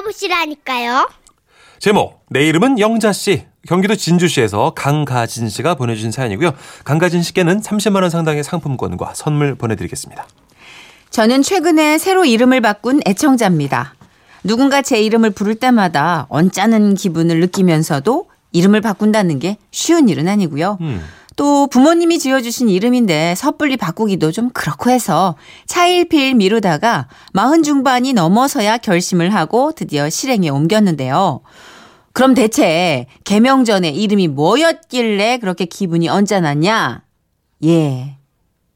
들어보시라니까요. 제목 내 이름은 영자 씨 경기도 진주시에서 강가진 씨가 보내주신 사연이고요. 강가진 씨께는 30만 원 상당의 상품권과 선물 보내드리겠습니다. 저는 최근에 새로 이름을 바꾼 애청자입니다. 누군가 제 이름을 부를 때마다 언짢은 기분을 느끼면서도 이름을 바꾼다는 게 쉬운 일은 아니고요. 음. 또 부모님이 지어주신 이름인데 섣불리 바꾸기도 좀 그렇고 해서 차일피일 미루다가 마흔 중반이 넘어서야 결심을 하고 드디어 실행에 옮겼는데요. 그럼 대체 개명 전에 이름이 뭐였길래 그렇게 기분이 언짢았냐? 예.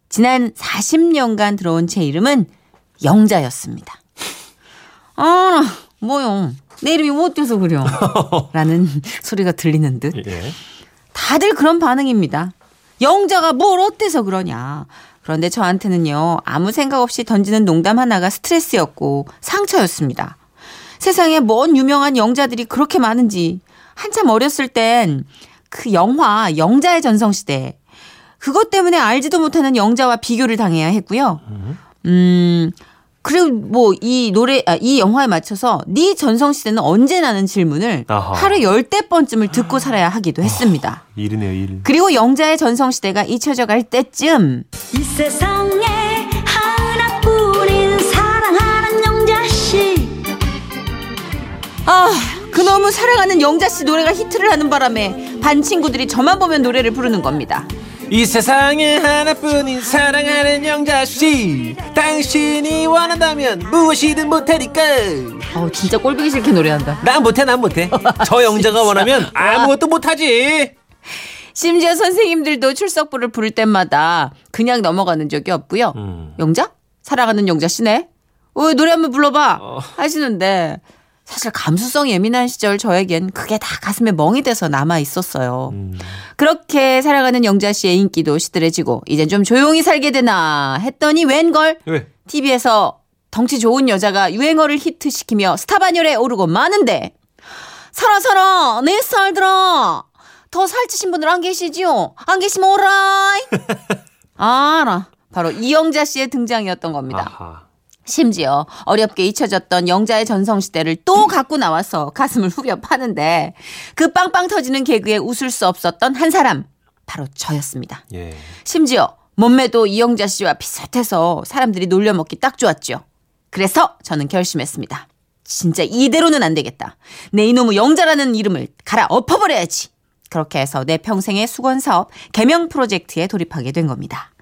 지난 40년간 들어온 제 이름은 영자였습니다. 아, 뭐요. 내 이름이 뭐 어때서 그려? 라는 소리가 들리는 듯. 예. 다들 그런 반응입니다. 영자가 뭘 어때서 그러냐. 그런데 저한테는요, 아무 생각 없이 던지는 농담 하나가 스트레스였고 상처였습니다. 세상에 뭔 유명한 영자들이 그렇게 많은지 한참 어렸을 땐 그 영화 영자의 전성시대 그것 때문에 알지도 못하는 영자와 비교를 당해야 했고요. 음, 그리고 뭐 이 노래, 아, 이 영화에 맞춰서 네 전성 시대는 언제 나는 질문을 아하. 하루 열대 번쯤을 듣고 살아야 하기도 했습니다. 일이네요, 일. 그리고 영자의 전성 시대가 잊혀져 갈 때쯤 이 세상에 하나뿐인 사랑하는 영자 씨 아, 그놈의 사랑하는 영자 씨 노래가 히트를 하는 바람에 반 친구들이 저만 보면 노래를 부르는 겁니다. 이 세상에 하나뿐인 사랑하는 영자씨 당신이 원한다면 무엇이든 못하니까 어, 진짜 꼴보기 싫게 노래한다. 난 못해 난 못해 저 영자가 원하면 아무것도 못하지 심지어 선생님들도 출석부를 부를 때마다 그냥 넘어가는 적이 없고요. 음. 영자? 사랑하는 영자 씨네? 어, 노래 한번 불러봐. 어. 하시는데 사실 감수성 예민한 시절 저에겐 그게 다 가슴에 멍이 돼서 남아 있었어요. 음. 그렇게 사랑하는 영자 씨의 인기도 시들해지고 이젠 좀 조용히 살게 되나 했더니 웬걸 왜? TV에서 덩치 좋은 여자가 유행어를 히트시키며 스타 반열에 오르고 마는데 살아 살아 내 살들아 더 살찌신 분들 안 계시지요? 안 계시면 오라이 알아 바로 이영자 씨의 등장이었던 겁니다. 아하. 심지어 어렵게 잊혀졌던 영자의 전성시대를 또 갖고 나와서 가슴을 후벼 파는데 그 빵빵 터지는 개그에 웃을 수 없었던 한 사람 바로 저였습니다. 예. 심지어 몸매도 이영자 씨와 비슷해서 사람들이 놀려먹기 딱 좋았죠. 그래서 저는 결심했습니다. 진짜 이대로는 안 되겠다. 내 이놈의 영자라는 이름을 갈아 엎어버려야지. 그렇게 해서 내 평생의 수건 사업 개명 프로젝트에 돌입하게 된 겁니다.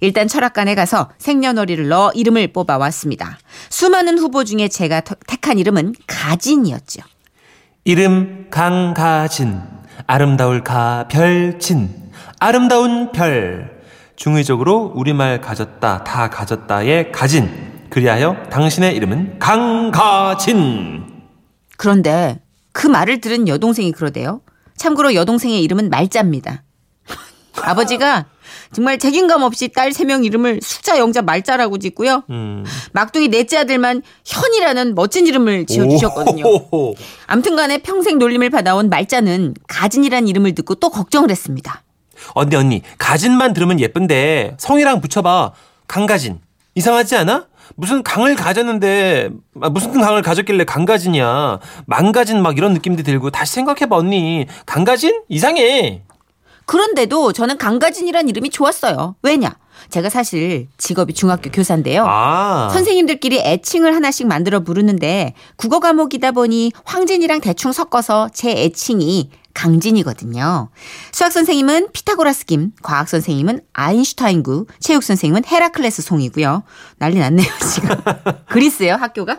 일단 철학관에 가서 생년월일을 넣어 이름을 뽑아왔습니다. 수많은 후보 중에 제가 터- 택한 이름은 가진이었죠. 이름 강가진 아름다울 가별진 아름다운 별 중의적으로 우리말 가졌다 다 가졌다의 가진 그리하여 당신의 이름은 강가진 그런데 그 말을 들은 여동생이 그러대요. 참고로 여동생의 이름은 말자입니다. 아버지가 정말 책임감 없이 딸 세 명 이름을 숫자 영자 말자라고 짓고요. 음. 막둥이 넷째 아들만 현이라는 멋진 이름을 지어주셨거든요. 오호호호. 암튼 간에 평생 놀림을 받아온 말자는 가진이란 이름을 듣고 또 걱정을 했습니다. 언니 언니 가진만 들으면 예쁜데 성이랑 붙여봐 강가진 이상하지 않아? 무슨 강을 가졌는데 아, 무슨 강을 가졌길래 강가진이야 망가진 막 이런 느낌도 들고 다시 생각해봐 언니 강가진 이상해 그런데도 저는 강가진이란 이름이 좋았어요. 왜냐? 제가 사실 직업이 중학교 교사인데요. 아 선생님들끼리 애칭을 하나씩 만들어 부르는데 국어 과목이다 보니 황진이랑 대충 섞어서 제 애칭이 강진이거든요. 수학 선생님은 피타고라스 김, 과학 선생님은 아인슈타인구, 체육 선생님은 헤라클레스 송이고요. 난리 났네요, 지금. 그리스예요, 학교가?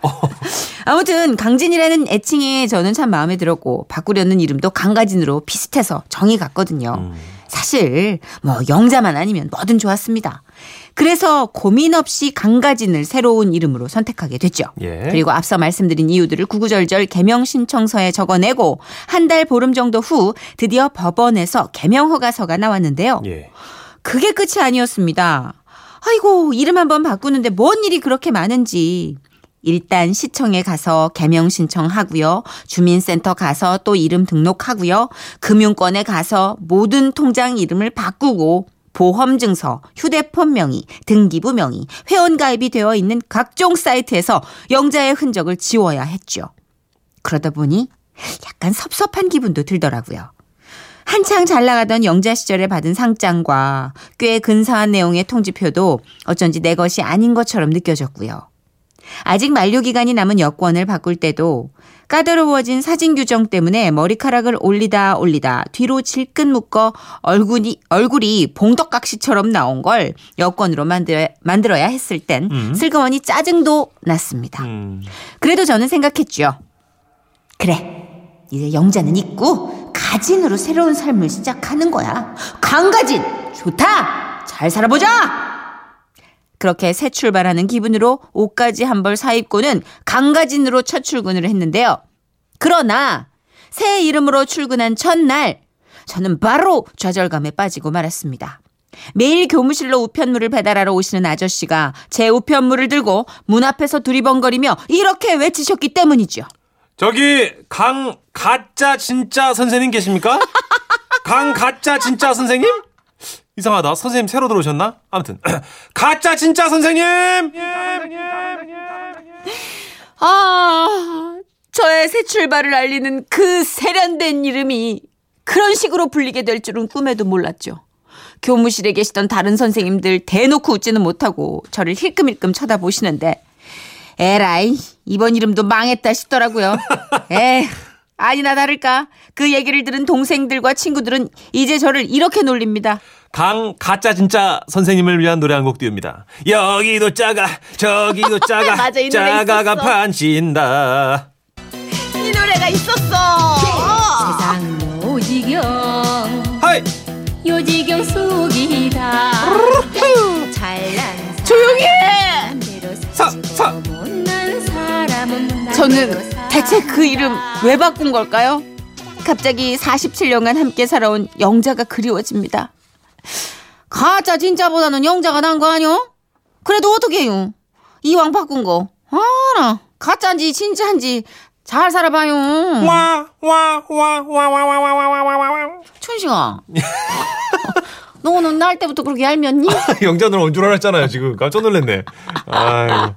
아무튼 강진이라는 애칭이 저는 참 마음에 들었고 바꾸려는 이름도 강가진으로 비슷해서 정이 갔거든요. 사실 뭐 영자만 아니면 뭐든 좋았습니다. 그래서 고민 없이 강가진을 새로운 이름으로 선택하게 됐죠. 예. 그리고 앞서 말씀드린 이유들을 구구절절 개명 신청서에 적어내고 한 달 보름 정도 후 드디어 법원에서 개명 허가서가 나왔는데요. 예. 그게 끝이 아니었습니다. 아이고, 이름 한번 바꾸는데 뭔 일이 그렇게 많은지. 일단 시청에 가서 개명 신청하고요. 주민센터 가서 또 이름 등록하고요. 금융권에 가서 모든 통장 이름을 바꾸고 보험증서, 휴대폰 명의, 등기부 명의, 회원 가입이 되어 있는 각종 사이트에서 영자의 흔적을 지워야 했죠. 그러다 보니 약간 섭섭한 기분도 들더라고요. 한창 잘 나가던 영자 시절에 받은 상장과 꽤 근사한 내용의 통지표도 어쩐지 내 것이 아닌 것처럼 느껴졌고요. 아직 만료 기간이 남은 여권을 바꿀 때도 까다로워진 사진 규정 때문에 머리카락을 올리다 올리다 뒤로 질끈 묶어 얼굴이 얼굴이 봉덕각시처럼 나온 걸 여권으로 만들어, 만들어야 했을 땐 음. 슬그머니 짜증도 났습니다. 음. 그래도 저는 생각했죠. 그래. 이제 영자는 있고 가진으로 새로운 삶을 시작하는 거야. 강가진 좋다. 잘 살아보자. 그렇게 새 출발하는 기분으로 옷까지 한 벌 사입고는 강가진으로 첫 출근을 했는데요. 그러나 새 이름으로 출근한 첫날 저는 바로 좌절감에 빠지고 말았습니다. 매일 교무실로 우편물을 배달하러 오시는 아저씨가 제 우편물을 들고 문 앞에서 두리번거리며 이렇게 외치셨기 때문이죠. 저기 강 가짜 진짜 선생님 계십니까? 강 가짜 진짜 선생님? 이상하다. 선생님 새로 들어오셨나? 아무튼 가짜 진짜 선생님. 아, 저의 새 출발을 알리는 그 세련된 이름이 그런 식으로 불리게 될 줄은 꿈에도 몰랐죠. 교무실에 계시던 다른 선생님들 대놓고 웃지는 못하고 저를 힐끔힐끔 쳐다보시는데 에라이 이번 이름도 망했다 싶더라고요. 에 아니나 다를까 그 얘기를 들은 동생들과 친구들은 이제 저를 이렇게 놀립니다. 강 가짜 진짜 선생님을 위한 노래 한 곡 띄웁니다. 여기도 작아 저기도 작아 맞아, 이 노래 작아가 있었어. 판친다. 이 노래가 있었어. 세상 오지경 하이 요지경 속이다 잘난 조용히 해. 사, 사. 저는 대체 그 이름 왜 바꾼 걸까요? 갑자기 47년간 함께 살아온 영자가 그리워집니다. 가짜 진짜보다는 영자가 나은 거 아니요? 그래도 어떻게 해요? 이왕 바꾼 거. 아나 가짜인지 진짜인지 잘 살아봐요. 와와 와 와 와 와 와 와와 춘식아. 너는 날 때부터 그렇게 얄미웠니? 영자 누나 온줄 알았잖아요 지금 깜짝 놀랐네. 아이고.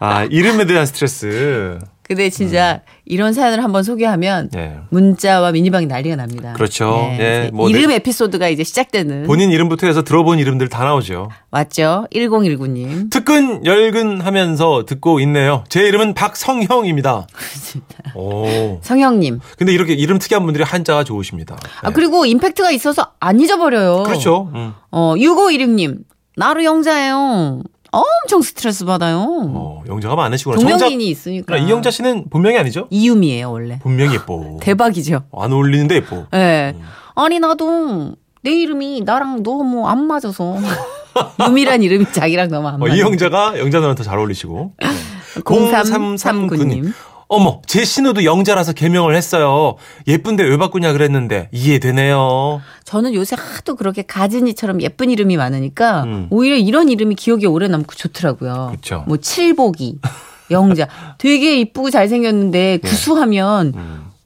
아 이름에 대한 스트레스. 근데 진짜 이런 사연을 한번 소개하면 네. 문자와 미니방이 난리가 납니다. 그렇죠. 네, 예, 이제 뭐 이름 내- 에피소드가 이제 시작되는 본인 이름부터 해서 들어본 이름들 다 나오죠. 맞죠? 1019님. 특근 열근 하면서 듣고 있네요. 제 이름은 박성형입니다. 오. 성형님. 근데 이렇게 이름 특이한 분들이 한자가 좋으십니다. 아 네. 그리고 임팩트가 있어서 안 잊어버려요. 그렇죠. 음. 어 6516님. 나루 영자예요. 엄청 스트레스 받아요. 어, 영자가 많으시구나. 동명인이 있으니까. 정작 이영자 씨는 본명이 아니죠? 이유미예요 원래. 본명이 예뻐. 대박이죠. 안 어울리는데 예뻐. 예. 네. 아니 나도 내 이름이 나랑 너무 안 맞아서 유미란 이름이 자기랑 너무 안 어, 맞아. 이 영자가 영자 누나랑 더잘 어울리시고. 0339님. 어머, 제 신호도 영자라서 개명을 했어요. 예쁜데 왜 바꾸냐 그랬는데 이해되네요. 저는 요새 하도 그렇게 가진이처럼 예쁜 이름이 많으니까 음. 오히려 이런 이름이 기억에 오래 남고 좋더라고요. 그쵸. 뭐 칠복이, 영자. 되게 이쁘고 잘생겼는데 구수하면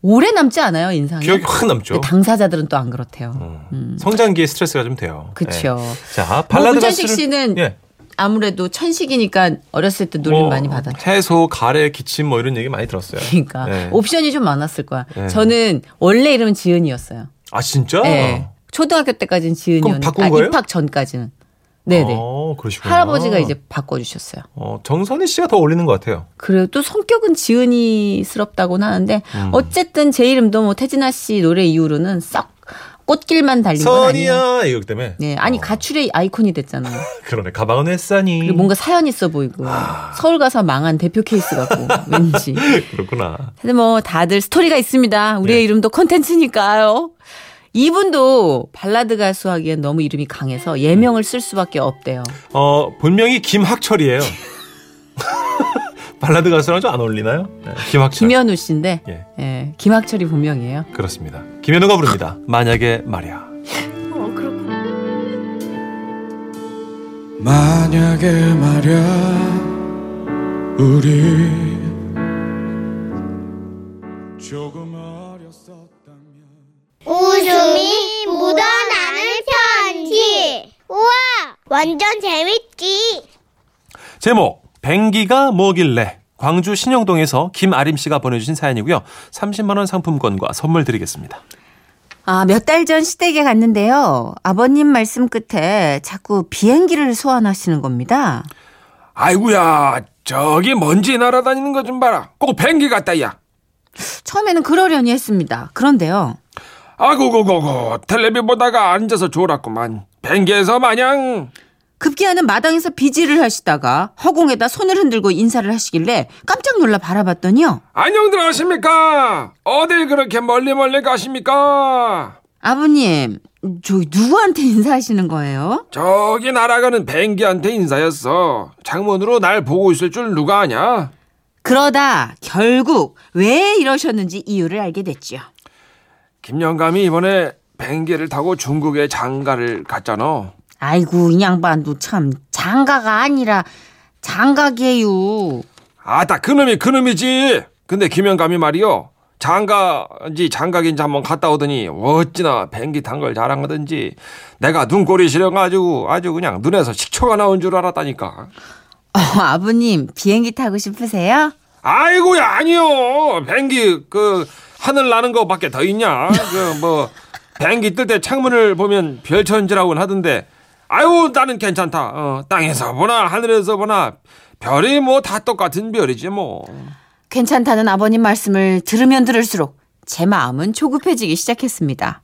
오래 남지 않아요, 인상이? 네. 기억이 확 남죠. 당사자들은 또 안 그렇대요. 음. 성장기에 스트레스가 좀 돼요. 그쵸. 네. 자, 뭐 발라드 문천식 가수는- 씨는 예. 아무래도 천식이니까 어렸을 때 놀림 뭐 많이 받았죠. 해소, 가래, 기침 뭐 이런 얘기 많이 들었어요. 그러니까 네. 옵션이 좀 많았을 거야. 네. 저는 원래 이름은 지은이었어요. 아 진짜? 네. 초등학교 때까지는 지은이었는데 바꾼 아, 거예요? 입학 전까지는. 네네. 어, 그러시구나. 할아버지가 이제 바꿔주셨어요. 어, 정선희 씨가 더 어울리는 것 같아요. 그래도 또 성격은 지은이스럽다고는 하는데 음. 어쨌든 제 이름도 뭐 태진아 씨 노래 이후로는 싹 꽃길만 달린 건 아니에요. 선이야 이거 때문에. 네, 아니 어, 가출의 아이콘이 됐잖아요. 그러네. 가방은 왜 싸니? 그리고 뭔가 사연 있어 보이고 아. 서울 가서 망한 대표 케이스 같고 왠지. 그렇구나. 근데 뭐 다들 스토리가 있습니다. 우리의 네. 이름도 컨텐츠니까요. 이분도 발라드 가수 하기엔 너무 이름이 강해서 예명을 쓸 수밖에 없대요. 어, 본명이 김학철이에요. 발라드 가수랑 좀 안 어울리나요? 네, 김학철. 김현우 씨인데 예. 예, 김학철이 본명이에요. 그렇습니다. 김현우가 부릅니다. 만약에 말이야. 어, 그렇구나. 만약에 말야 우리 조금 어렸었다면 웃음이 묻어나는 편지. 우와, 완전 재밌지. 제목 뱅기가 뭐길래 광주 신영동에서 김아림 씨가 보내주신 사연이고요. 30만 원 상품권과 선물 드리겠습니다. 아, 몇 달 전 시댁에 갔는데요. 아버님 말씀 끝에 자꾸 비행기를 소환하시는 겁니다. 아이구야 저기 먼지 날아다니는 거 좀 봐라 꼭 뱅기 같다 야 처음에는 그러려니 했습니다. 그런데요. 아구구구구 텔레비 보다가 앉아서 졸았구만 뱅기에서 마냥 급기야는 마당에서 비지를 하시다가 허공에다 손을 흔들고 인사를 하시길래 깜짝 놀라 바라봤더니요. 안녕들 하십니까 어딜 그렇게 멀리 멀리 가십니까 아버님, 저기 누구한테 인사하시는 거예요? 저기 날아가는 뱅기한테 인사였어 창문으로 날 보고 있을 줄 누가 아냐 그러다 결국 왜 이러셨는지 이유를 알게 됐죠. 김영감이 이번에 뱅기를 타고 중국에 장가를 갔잖아 아이고 이 양반도 참 장가가 아니라 장가게요. 아따 그놈이 그놈이지. 근데 김영감이 말이요. 장가인지 장가긴지 한번 갔다 오더니 어찌나 뱅기 탄 걸 자랑하든지. 내가 눈꼴이 시려가지고 아주 그냥 눈에서 식초가 나온 줄 알았다니까. 어, 아버님 비행기 타고 싶으세요? 아이고야 아니요. 뱅기 그 하늘 나는 거밖에 더 있냐? 그 뭐 뱅기 뜰 때 창문을 보면 별천지라고는 하던데 아유 나는 괜찮다 어, 땅에서 보나 하늘에서 보나 별이 뭐 다 똑같은 별이지 뭐 괜찮다는 아버님 말씀을 들으면 들을수록 제 마음은 조급해지기 시작했습니다.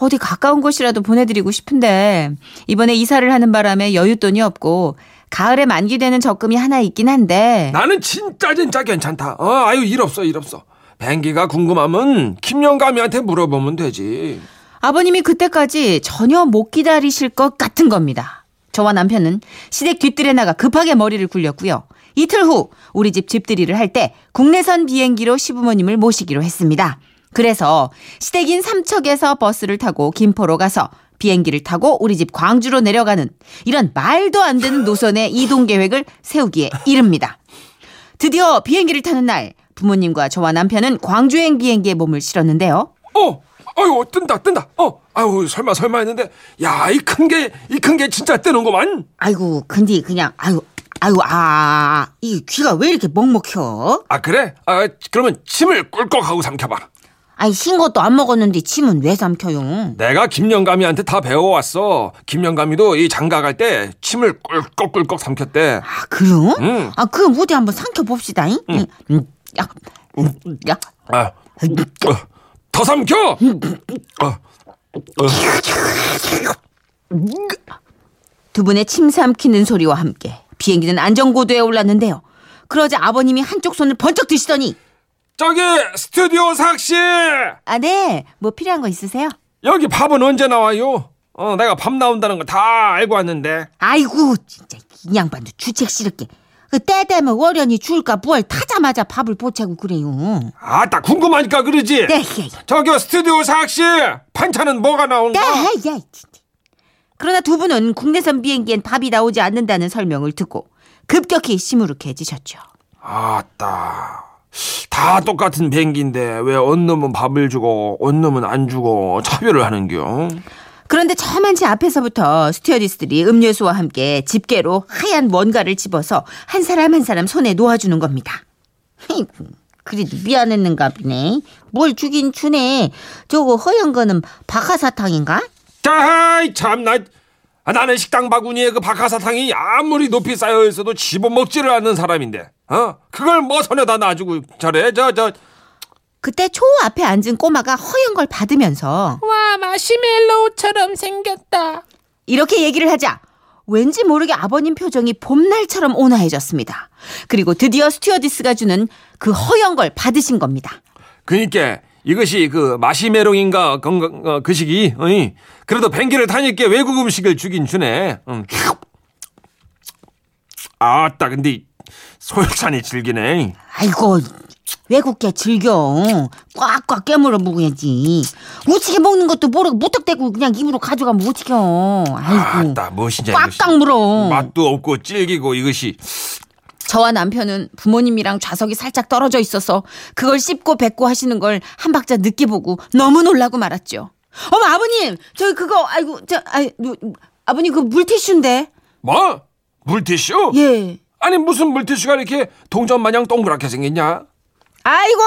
어디 가까운 곳이라도 보내드리고 싶은데 이번에 이사를 하는 바람에 여윳돈이 없고 가을에 만기되는 적금이 하나 있긴 한데 나는 진짜 진짜 괜찮다. 어, 아유 일 없어 일 없어. 뱅기가 궁금하면 김영감이한테 물어보면 되지. 아버님이 그때까지 전혀 못 기다리실 것 같은 겁니다. 저와 남편은 시댁 뒤뜰에 나가 급하게 머리를 굴렸고요. 이틀 후 우리 집 집들이를 할 때 국내선 비행기로 시부모님을 모시기로 했습니다. 그래서 시댁인 삼척에서 버스를 타고 김포로 가서 비행기를 타고 우리 집 광주로 내려가는 이런 말도 안 되는 노선의 이동 계획을 세우기에 이릅니다. 드디어 비행기를 타는 날 부모님과 저와 남편은 광주행 비행기에 몸을 실었는데요. 어, 아유 뜬다 뜬다. 어, 아유 설마 설마 했는데 야 이 큰 게 이 큰 게 진짜 뜨는구만. 아이고 근데 그냥 아유 아유 아, 이 귀가 왜 이렇게 먹먹혀? 아 그래? 아 그러면 침을 꿀꺽하고 삼켜봐. 아니 신 것도 안 먹었는데 침은 왜 삼켜요? 내가 김영감이한테 다 배워왔어. 김영감이도 이 장가 갈 때 침을 꿀꺽꿀꺽 삼켰대. 아 그럼? 응. 아 그럼 어디 한번 삼켜 봅시다. 잉? 음, 야, 야, 아, 어, 더 삼켜. 어, 어. 두 분의 침 삼키는 소리와 함께 비행기는 안전고도에 올랐는데요. 그러자 아버님이 한쪽 손을 번쩍 드시더니 저기 스튜디오 삭씨 아 네, 뭐 필요한 거 있으세요? 여기 밥은 언제 나와요? 어 내가 밥 나온다는 거 다 알고 왔는데. 아이고 진짜 이 양반도 주책스럽게 그때 되면 월연이 줄까 뭘 타자마자 밥을 보채고 그래요. 아따 궁금하니까 그러지. 네, 예, 예. 저기 스튜디오 삭씨 반찬은 뭐가 나온가? 야, 야, 진짜. 그러나 두 분은 국내선 비행기엔 밥이 나오지 않는다는 설명을 듣고 급격히 시무룩해지셨죠. 아따 다 똑같은 비행기인데 왜 어느 놈은 밥을 주고 어느 놈은 안 주고 차별을 하는겨? 그런데 제 앞에서부터 스튜어디스들이 음료수와 함께 집게로 하얀 뭔가를 집어서 한 사람 한 사람 손에 놓아주는 겁니다. 그래도 미안했는가 보네. 뭘 주긴 주네. 저거 허연 거는 박하사탕인가? 자이 참나 아, 나는 식당 바구니에 그 박하사탕이 아무리 높이 쌓여 있어도 집어먹지를 않는 사람인데 어 그걸 뭐 손에다 놔주고 저래 저저 그때 초 앞에 앉은 꼬마가 허연 걸 받으면서 와 마시멜로우처럼 생겼다. 이렇게 얘기를 하자 왠지 모르게 아버님 표정이 봄날처럼 온화해졌습니다. 그리고 드디어 스튜어디스가 주는 그 허연 걸 받으신 겁니다. 그니까 이것이 그 마시메롱인가 건강 어, 그 시기 어이 그래도 뱅기를 타니까 외국 음식을 주긴 주네 응. 아따 근데 소혈산이 질기네. 아이고 외국계 즐겨? 꽉꽉 깨물어 먹어야지. 우치게 먹는 것도 모르고 무턱대고 그냥 입으로 가져가면 어떡해요 아이고. 아따 이것이 꽉꽉 물어. 맛도 없고 질기고 이것이. 저와 남편은 부모님이랑 좌석이 살짝 떨어져 있어서 그걸 씹고 뱉고 하시는 걸 한 박자 늦게 보고 너무 놀라고 말았죠. 어머 아버님! 저기 그거 아이고 저 아이 누- 아버님 그 물티슈인데? 뭐? 물티슈? 예 아니 무슨 물티슈가 이렇게 동전 마냥 동그랗게 생겼냐? 아이고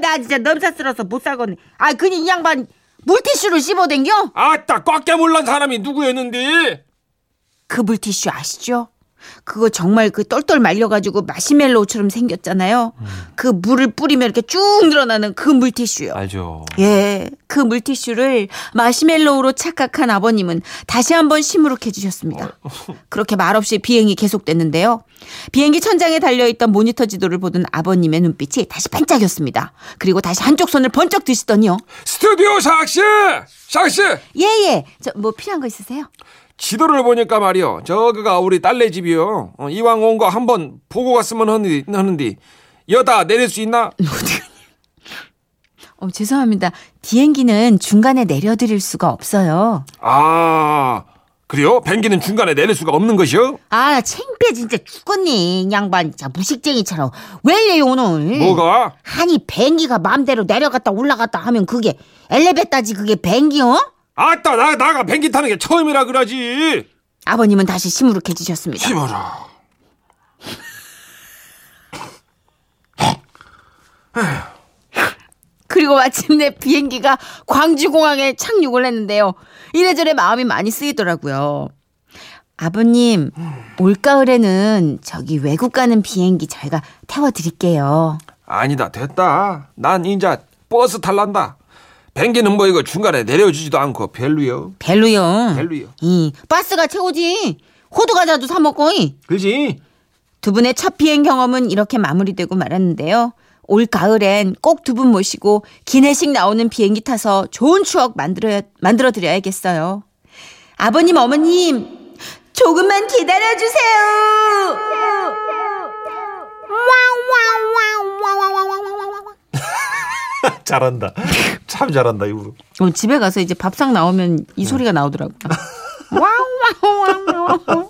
나 진짜 넘사스러워서 못 살겠네. 아 그니 이 양반 물티슈를 씹어댕겨? 아따 꽉 깨물란 사람이 누구였는데? 그 물티슈 아시죠? 그거 정말 그 똘똘 말려가지고 마시멜로우처럼 생겼잖아요. 그 물을 뿌리면 이렇게 쭉 늘어나는 그 물티슈요. 알죠. 예, 그 물티슈를 마시멜로우로 착각한 아버님은 다시 한번 시무룩해 주셨습니다. 그렇게 말없이 비행이 계속됐는데요. 비행기 천장에 달려있던 모니터 지도를 보던 아버님의 눈빛이 다시 반짝였습니다. 그리고 다시 한쪽 손을 번쩍 드시더니요. 스튜디오 샥씨! 샥씨! 예, 예. 저 뭐 필요한 거 있으세요? 지도를 보니까 말이요. 저거가 우리 딸네 집이요. 어, 이왕 온 거 한번 보고 갔으면 하는데, 여다 내릴 수 있나? 어, 죄송합니다. 비행기는 중간에 내려드릴 수가 없어요. 아 그래요? 뱅기는 중간에 내릴 수가 없는 것이요? 아, 창피해 진짜 죽겠니. 이 양반 진짜 무식쟁이처럼. 왜 이래요 오늘? 뭐가? 아니 뱅기가 마음대로 내려갔다 올라갔다 하면 그게 엘리베이터지 그게 뱅기요? 아따 나 나가 뱅기 타는 게 처음이라 그러지. 아버님은 다시 시무룩해지셨습니다. 심어라. 그리고 마침내 비행기가 광주공항에 착륙을 했는데요. 이래저래 마음이 많이 쓰이더라고요. 아버님, 올가을에는 저기 외국 가는 비행기 저희가 태워드릴게요. 아니다 됐다. 난 인자 버스 탈란다. 뱅기는 뭐 이거 중간에 내려주지도 않고 별로요. 별로요. 별로요. 이 버스가 최고지. 호두 과자도 사 먹고. 이. 그지? 두 분의 첫 비행 경험은 이렇게 마무리되고 말았는데요. 올 가을엔 꼭 두 분 모시고 기내식 나오는 비행기 타서 좋은 추억 만들어 만들어 드려야겠어요. 아버님, 어머님, 조금만 기다려 주세요. 잘한다. 참 잘한다 이거. 어, 집에 가서 이제 밥상 나오면 이 소리가 나오더라고요. 와우.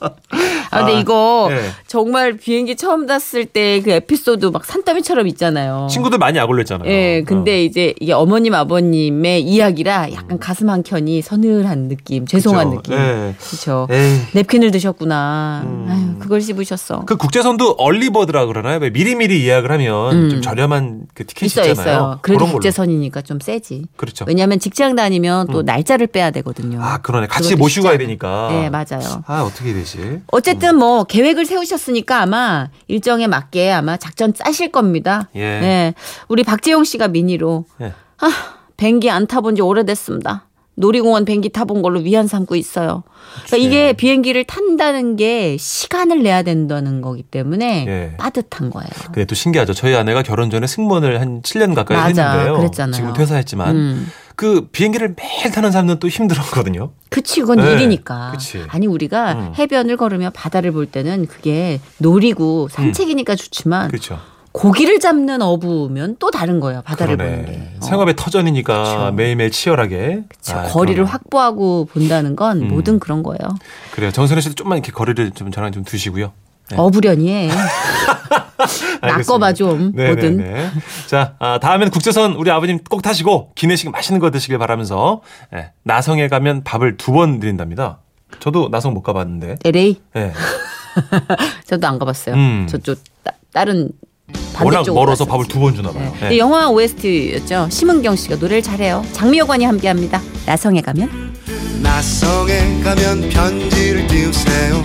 아, 근데 아, 이거 네. 정말 비행기 처음 탔을 때 그 에피소드 막 산더미처럼 있잖아요. 친구들 많이 약 올렸잖아요. 예, 근데 어. 이제 이게 어머님 아버님의 이야기라 약간 가슴 한 켠이 서늘한 느낌, 죄송한 그쵸. 느낌. 예. 그렇죠. 냅킨을 드셨구나. 음. 아유, 그걸 씹으셨어. 그 국제선도 얼리버드라 그러나요? 왜 미리미리 예약을 하면 음. 좀 저렴한 그 티켓이 있어요, 있잖아요. 있어요. 그래도. 국제선이니까 좀 세지. 그렇죠. 왜냐하면 직장 다니면 또 날짜를 빼야 되거든요. 아, 그러네. 같이 모시고 가야 않아요. 되니까. 네, 맞아요. 아, 어떻게 되지? 어쨌든 뭐 계획을 세우셨으니까 아마 일정에 맞게 아마 작전 짜실 겁니다. 예. 네. 우리 박재용 씨가 미니로 예. 아, 뱅기 안 타본 지 오래됐습니다. 놀이공원 뱅기 타본 걸로 위안 삼고 있어요. 그러니까 이게 비행기를 탄다는 게 시간을 내야 된다는 거기 때문에 예. 빠듯한 거예요. 근데 또 신기하죠. 저희 아내가 결혼 전에 승무원을 한 7년 가까이 맞아, 했는데요. 그랬잖아요. 지금 퇴사했지만 음. 그 비행기를 매일 타는 사람은 또 힘들었거든요. 그치, 그건 네, 일이니까. 그치. 아니, 우리가 음. 해변을 걸으며 바다를 볼 때는 그게 놀이고 산책이니까 좋지만 그렇죠. 고기를 잡는 어부면 또 다른 거예요. 바다를 보는 게. 그러네. 어. 생업의 터전이니까 그쵸. 매일매일 치열하게. 그쵸. 아, 거리를 그러네. 확보하고 본다는 건 음. 모든 그런 거예요. 그래요. 정선혜 씨도 좀만 이렇게 거리를 좀 저랑 좀 두시고요. 네. 어부련이해. 낚어봐 좀 뭐든. 자, 아, 다음에는 국제선 우리 아버님 꼭 타시고 기내식 맛있는 거 드시길 바라면서 예, 나성에 가면 밥을 두 번 드린답니다. 저도 나성 못 가봤는데. LA 예. 저도 안 가봤어요. 음. 저쪽 따, 다른 워낙 멀어서 갔었지. 밥을 두 번 주나 봐요. 네. 예. 근데 영화 OST였죠. 심은경 씨가 노래를 잘해요. 장미여관이 함께합니다. 나성에 가면. 나성에 가면 편지를 띄우세요